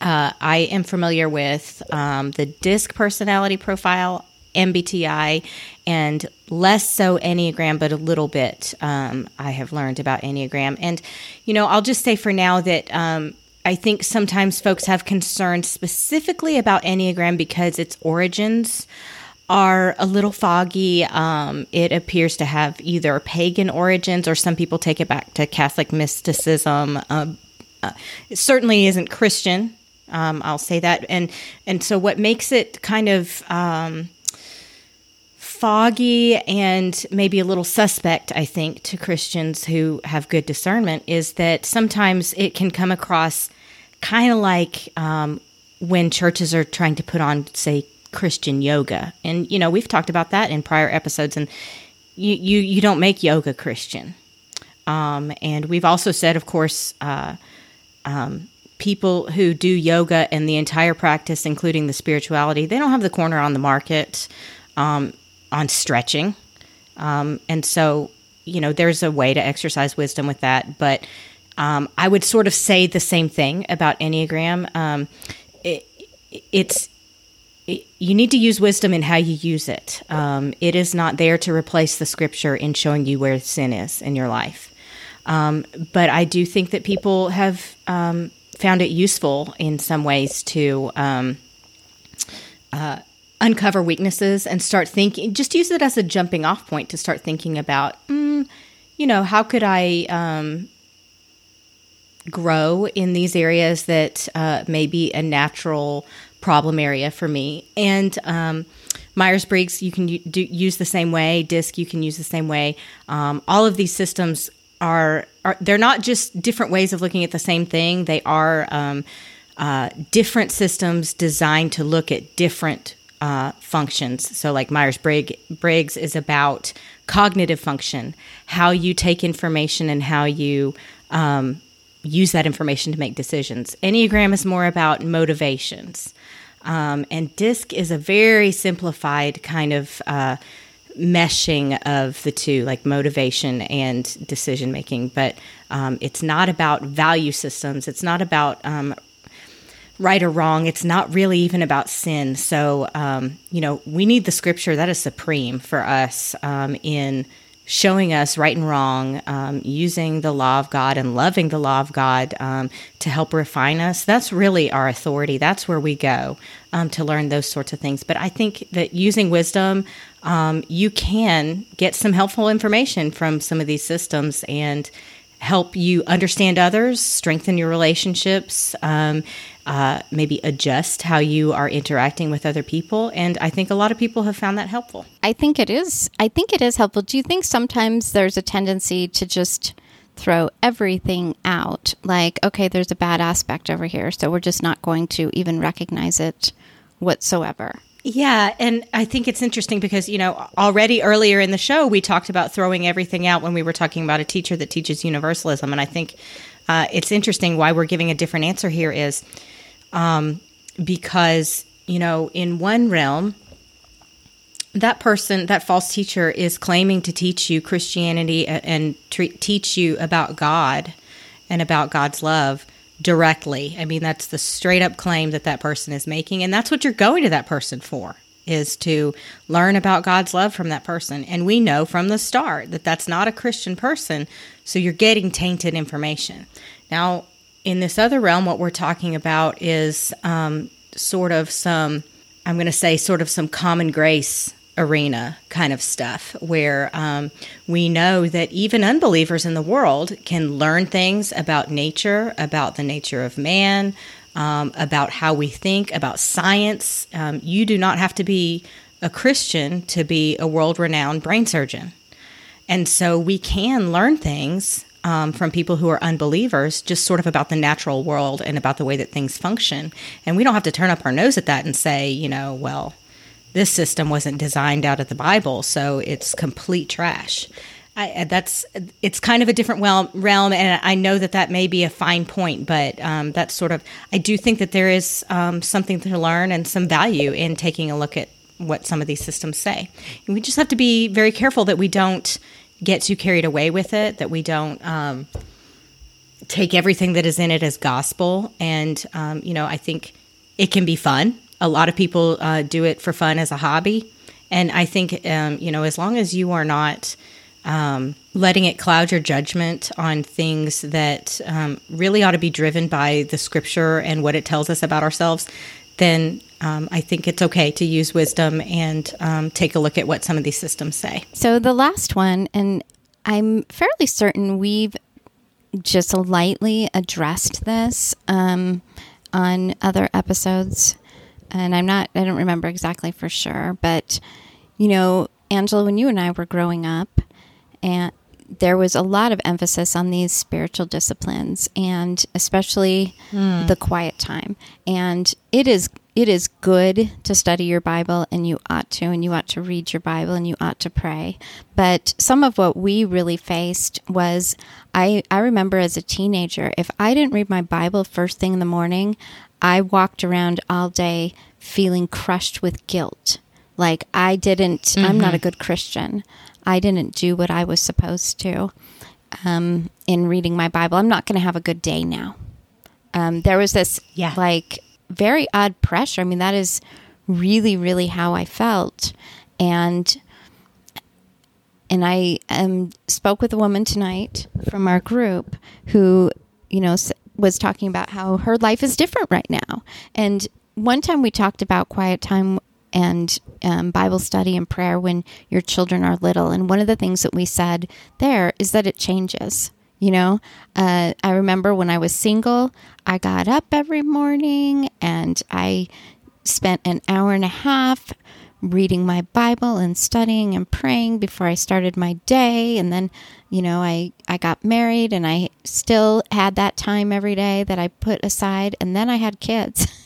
S2: uh, I am familiar with um, the DISC personality profile, MBTI, and less so Enneagram, but a little bit um, I have learned about Enneagram. And, you know, I'll just say for now that I think sometimes folks have concerns specifically about Enneagram because its origins are a little foggy. Um, it appears to have either pagan origins or some people take it back to Catholic mysticism. Uh, uh, it certainly isn't Christian. Um, I'll say that, and and so what makes it kind of um, foggy and maybe a little suspect, I think, to Christians who have good discernment is that sometimes it can come across kind of like um, when churches are trying to put on, say, Christian yoga, and you know we've talked about that in prior episodes, and you you, you don't make yoga Christian, um, and we've also said, of course. Uh, um, people who do yoga and the entire practice, including the spirituality, they don't have the corner on the market um, on stretching. Um, and so, you know, there's a way to exercise wisdom with that. But um, I would sort of say the same thing about Enneagram. Um, it, it's it, you need to use wisdom in how you use it. Um, it is not there to replace the scripture in showing you where sin is in your life. Um, but I do think that people have um, found it useful in some ways to uh, uncover weaknesses and start thinking, just use it as a jumping off point to start thinking about, mm, you know, how could I um, grow in these areas that uh, may be a natural problem area for me. And um, Myers Briggs, you can u- do, use the same way. DISC, you can use the same way. Um, all of these systems are, are they're not just different ways of looking at the same thing. They are um, uh, different systems designed to look at different uh, functions. So, like Myers Briggs is about cognitive function, how you take information and how you um, use that information to make decisions. Enneagram is more about motivations. Um, and DISC is a very simplified kind of uh, meshing of the two, like motivation and decision making. But um, it's not about value systems. It's not about um, right or wrong. It's not really even about sin. So, um, you know, we need the scripture that is supreme for us um, in showing us right and wrong, um, using the law of God and loving the law of God um, to help refine us. That's really our authority. That's where we go um, to learn those sorts of things. But I think that using wisdom, um, you can get some helpful information from some of these systems and help you understand others, strengthen your relationships, um, uh, maybe adjust how you are interacting with other people. And I think a lot of people have found that helpful.
S1: I think it is. I think it is helpful. Do you think sometimes there's a tendency to just throw everything out? Like, okay, there's a bad aspect over here, so we're just not going to even recognize it whatsoever.
S2: Yeah, and I think it's interesting because, you know, already earlier in the show, we talked about throwing everything out when we were talking about a teacher that teaches universalism. And I think uh, it's interesting why we're giving a different answer here is um, because, you know, in one realm, that person, that false teacher, is claiming to teach you Christianity and tre- teach you about God and about God's love directly. I mean, that's the straight up claim that that person is making. And that's what you're going to that person for is to learn about God's love from that person. And we know from the start that that's not a Christian person. So you're getting tainted information. Now, in this other realm, what we're talking about is um, sort of some, I'm going to say, sort of some common grace arena kind of stuff where um, we know that even unbelievers in the world can learn things about nature, about the nature of man, um, about how we think, about science. Um, you do not have to be a Christian to be a world renowned brain surgeon. And so we can learn things um, from people who are unbelievers, just sort of about the natural world and about the way that things function. And we don't have to turn up our nose at that and say, you know, well, this system wasn't designed out of the Bible, so it's complete trash. I, that's it's kind of a different realm, and I know that that may be a fine point, but um, that's sort of I do think that there is um, something to learn and some value in taking a look at what some of these systems say. And we just have to be very careful that we don't get too carried away with it, that we don't um, take everything that is in it as gospel. And um, you know, I think it can be fun a lot of people uh, do it for fun as a hobby. And I think, um, you know, as long as you are not um, letting it cloud your judgment on things that um, really ought to be driven by the scripture and what it tells us about ourselves, then um, I think it's okay to use wisdom and um, take a look at what some of these systems say.
S1: So the last one, and I'm fairly certain we've just lightly addressed this um, on other episodes, and I'm not, I don't remember exactly for sure, but you know, Angela, when you and I were growing up, and there was a lot of emphasis on these spiritual disciplines and especially hmm. the quiet time. And it is it is good to study your bible and you ought to and you ought to read your bible and you ought to pray. But some of what we really faced was i i remember as a teenager if i didn't read my bible first thing in the morning i walked around all day feeling crushed with guilt. Like i didn't i'm not a mm-hmm. good christian I didn't do what I was supposed to um, in reading my Bible. I'm not going to have a good day now. Um, there was this
S2: Yeah.
S1: like very odd pressure. I mean, that is really, really how I felt, and and I um, spoke with a woman tonight from our group who, you know, was talking about how her life is different right now. And one time we talked about quiet time and um, Bible study and prayer when your children are little. And one of the things that we said there is that it changes. You know, uh, I remember when I was single, I got up every morning and I spent an hour and a half reading my Bible and studying and praying before I started my day. And then, you know, I, I got married and I still had that time every day that I put aside. And then I had kids.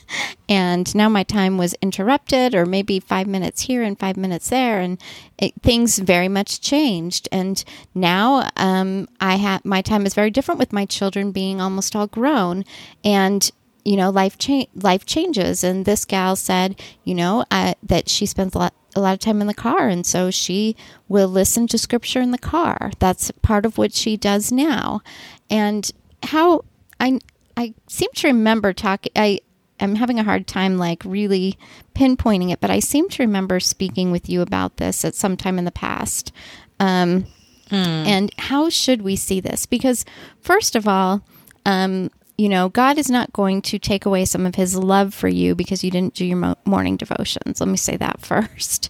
S1: and now my time was interrupted, or maybe five minutes here and five minutes there. And it, things very much changed. And now um, I have my time is very different with my children being almost all grown. And you know life cha- life changes and this gal said you know uh, that she spends a lot a lot of time in the car and so she will listen to scripture in the car that's part of what she does now and how i i seem to remember talking i i'm having a hard time like really pinpointing it but i seem to remember speaking with you about this at some time in the past um, and how should we see this because first of all um, you know, God is not going to take away some of his love for you because you didn't do your mo- morning devotions. Let me say that first.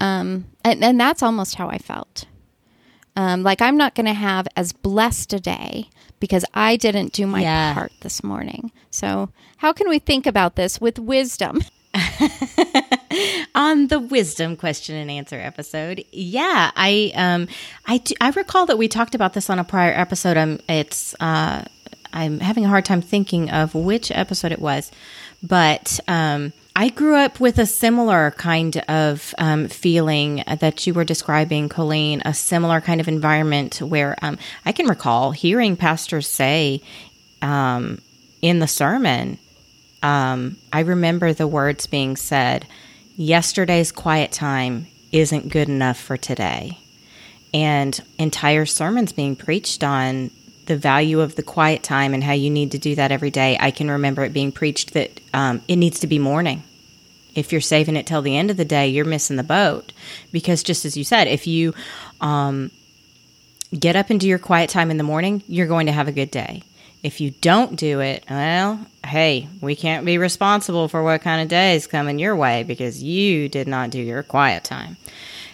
S1: Um, and, and that's almost how I felt. Um, like, I'm not going to have as blessed a day because I didn't do my
S2: Yeah.
S1: part this morning. So, how can we think about this with wisdom?
S2: on the wisdom question and answer episode. Yeah, I um I do, I recall that we talked about this on a prior episode. Um it's uh I'm having a hard time thinking of which episode it was, but um I grew up with a similar kind of um, feeling that you were describing, Coleen, a similar kind of environment where um, I can recall hearing pastors say um, in the sermon, um, I remember the words being said, yesterday's quiet time isn't good enough for today. And entire sermons being preached on the value of the quiet time and how you need to do that every day. I can remember it being preached that um, it needs to be morning. If you're saving it till the end of the day, you're missing the boat. Because just as you said, if you um, get up and do your quiet time in the morning, you're going to have a good day. If you don't do it, well, hey, we can't be responsible for what kind of day is coming your way because you did not do your quiet time.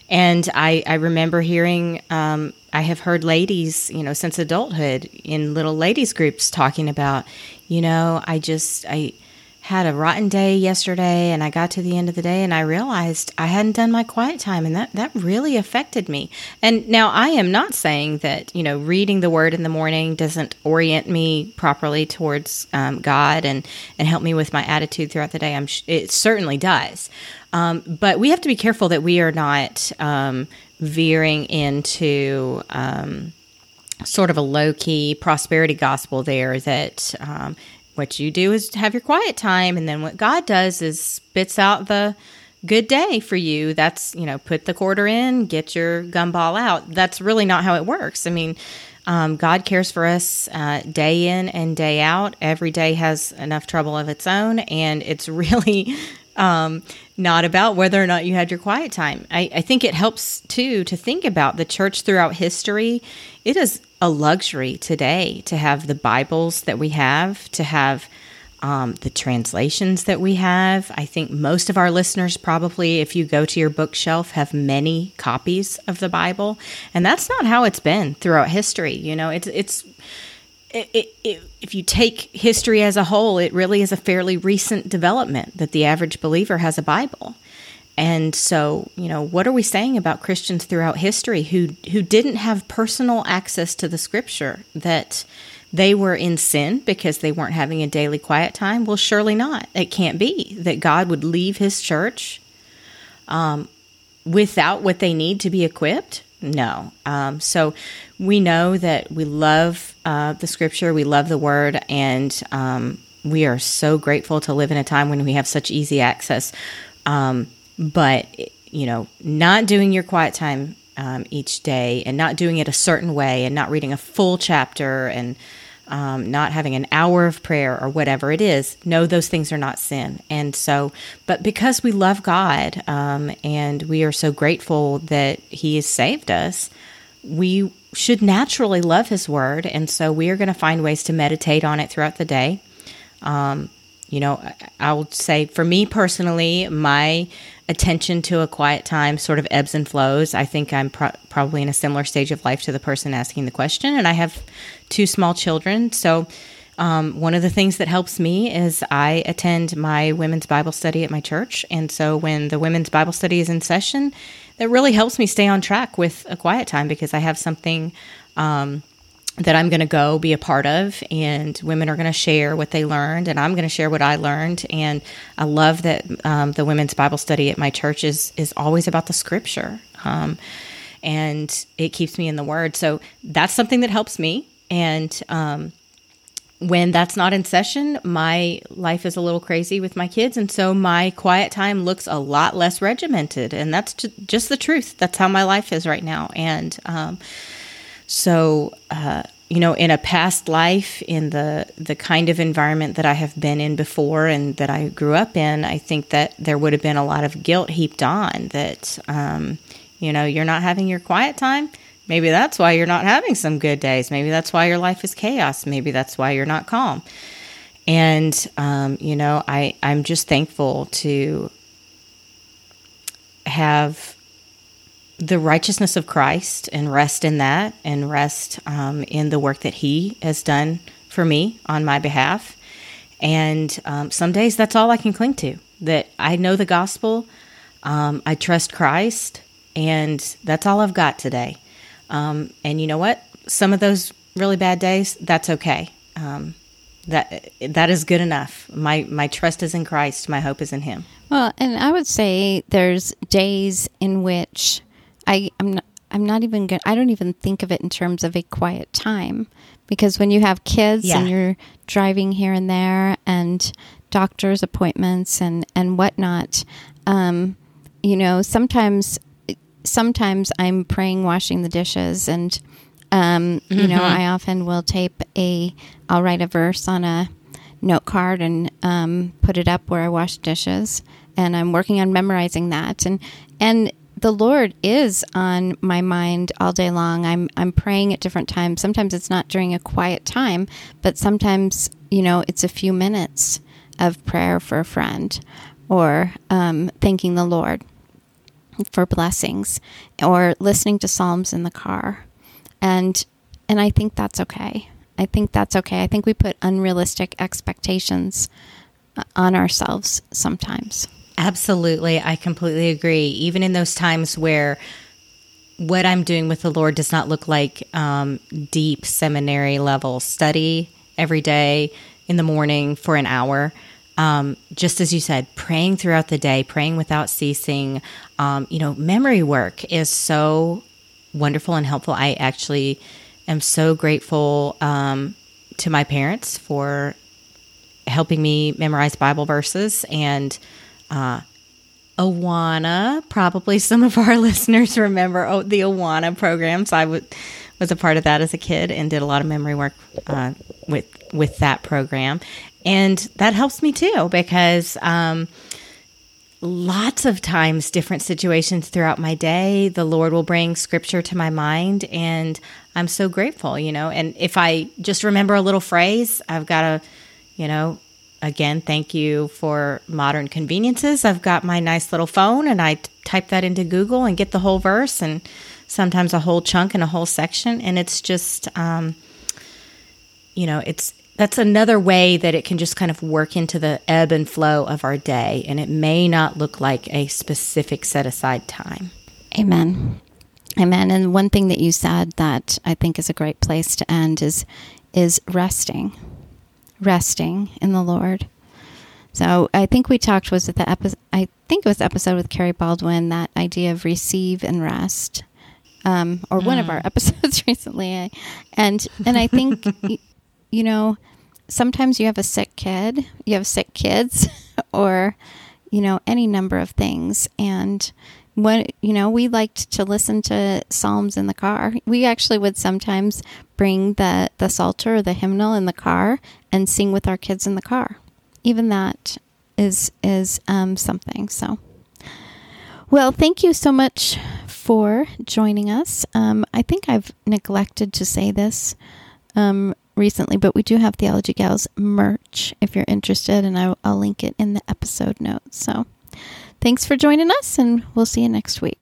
S2: And I, I remember hearing, um, I have heard ladies, you know, since adulthood in little ladies groups talking about, you know, I just, I had a rotten day yesterday and I got to the end of the day and I realized I hadn't done my quiet time and that, that really affected me. And now I am not saying that, you know, reading the word in the morning doesn't orient me properly towards um, God and, and help me with my attitude throughout the day. I'm, sh- it certainly does. Um, but we have to be careful that we are not um, veering into um, sort of a low key prosperity gospel there that um, what you do is have your quiet time, and then what God does is spits out the good day for you. That's, you know, put the quarter in, get your gumball out. That's really not how it works. I mean, um, God cares for us uh, day in and day out. Every day has enough trouble of its own, and it's really um, not about whether or not you had your quiet time. I, I think it helps too to think about the church throughout history. It is a luxury today to have the Bibles that we have, to have um, the translations that we have. I think most of our listeners probably, if you go to your bookshelf, have many copies of the Bible, and that's not how it's been throughout history. You know, it's it's it, it, if you take history as a whole, it really is a fairly recent development that the average believer has a Bible. And so, you know, what are we saying about Christians throughout history who who didn't have personal access to the scripture that they were in sin because they weren't having a daily quiet time? Well, surely not. It can't be that God would leave his church um, without what they need to be equipped. No. Um, so we know that we love uh, the scripture, we love the word, and um, we are so grateful to live in a time when we have such easy access. Um, but, you know, not doing your quiet time um, each day and not doing it a certain way and not reading a full chapter and um, not having an hour of prayer or whatever it is, no, those things are not sin. And so, but because we love God um, and we are so grateful that He has saved us, we should naturally love His Word. And so we are going to find ways to meditate on it throughout the day. Um, you know, I would say for me personally, my attention to a quiet time sort of ebbs and flows. I think I'm pro- probably in a similar stage of life to the person asking the question, and I have two small children. So, um, one of the things that helps me is I attend my women's Bible study at my church. And so, when the women's Bible study is in session, that really helps me stay on track with a quiet time because I have something. Um, that I'm going to go be a part of, and women are going to share what they learned, and I'm going to share what I learned. And I love that um, the women's Bible study at my church is is always about the Scripture, um, and it keeps me in the Word. So that's something that helps me. And um, when that's not in session, my life is a little crazy with my kids, and so my quiet time looks a lot less regimented, and that's just the truth. That's how my life is right now, and um, so, uh, you know, in a past life, in the the kind of environment that I have been in before and that I grew up in, I think that there would have been a lot of guilt heaped on that. Um, you know, you're not having your quiet time. Maybe that's why you're not having some good days. Maybe that's why your life is chaos. Maybe that's why you're not calm. And um, you know, I I'm just thankful to have the righteousness of Christ and rest in that and rest um, in the work that He has done for me on my behalf. And um, some days that's all I can cling to. That I know the gospel, um, I trust Christ, and that's all I've got today. Um, and you know what? Some of those really bad days, that's okay. Um, that that is good enough. My my trust is in Christ. My hope is in Him.
S1: Well, and I would say there's days in which I am not, I'm not even going I don't even think of it in terms of a quiet time because when you have kids yeah. and you're driving here and there and doctor's appointments and and whatnot, um, you know, sometimes sometimes I'm praying, washing the dishes, and um, you mm-hmm. know, I often will tape a I'll write a verse on a note card and um, put it up where I wash dishes, and I'm working on memorizing that, and and the Lord is on my mind all day long. I'm I'm praying at different times. Sometimes it's not during a quiet time, but sometimes you know it's a few minutes of prayer for a friend, or um, thanking the Lord for blessings, or listening to psalms in the car, and and I think that's okay. I think that's okay. I think we put unrealistic expectations uh, on ourselves sometimes.
S2: Absolutely. I completely agree. Even in those times where what I'm doing with the Lord does not look like um, deep seminary level study every day in the morning for an hour. Um, just as you said, praying throughout the day, praying without ceasing. Um, you know, memory work is so wonderful and helpful. I actually am so grateful um, to my parents for helping me memorize Bible verses and uh, Awana. Probably some of our listeners remember oh, the Awana programs. I w- was a part of that as a kid and did a lot of memory work uh, with with that program, and that helps me too because um, lots of times, different situations throughout my day, the Lord will bring scripture to my mind. And I'm so grateful, you know. And if I just remember a little phrase, I've got to, you know, again, thank you for modern conveniences. I've got my nice little phone and I t- type that into Google and get the whole verse and sometimes a whole chunk and a whole section. And it's just, um, you know, it's that's another way that it can just kind of work into the ebb and flow of our day. And it may not look like a specific set aside time.
S1: Amen. Amen. And one thing that you said that I think is a great place to end is is resting. Resting in the Lord. So I think we talked was it the episode I think it was the episode with Carrie Baldwin, that idea of receive and rest. Um, or one of our episodes recently. And and I think you know, sometimes you have a sick kid, you have sick kids, or, you know, any number of things. And when, you know, we liked to listen to Psalms in the car. We actually would sometimes bring the, the Psalter or the hymnal in the car and sing with our kids in the car. Even that is, is um, something. So, well, thank you so much for joining us. Um, I think I've neglected to say this. Um, recently, but we do have Theology Gals merch if you're interested, and I, I'll link it in the episode notes. So thanks for joining us, and we'll see you next week.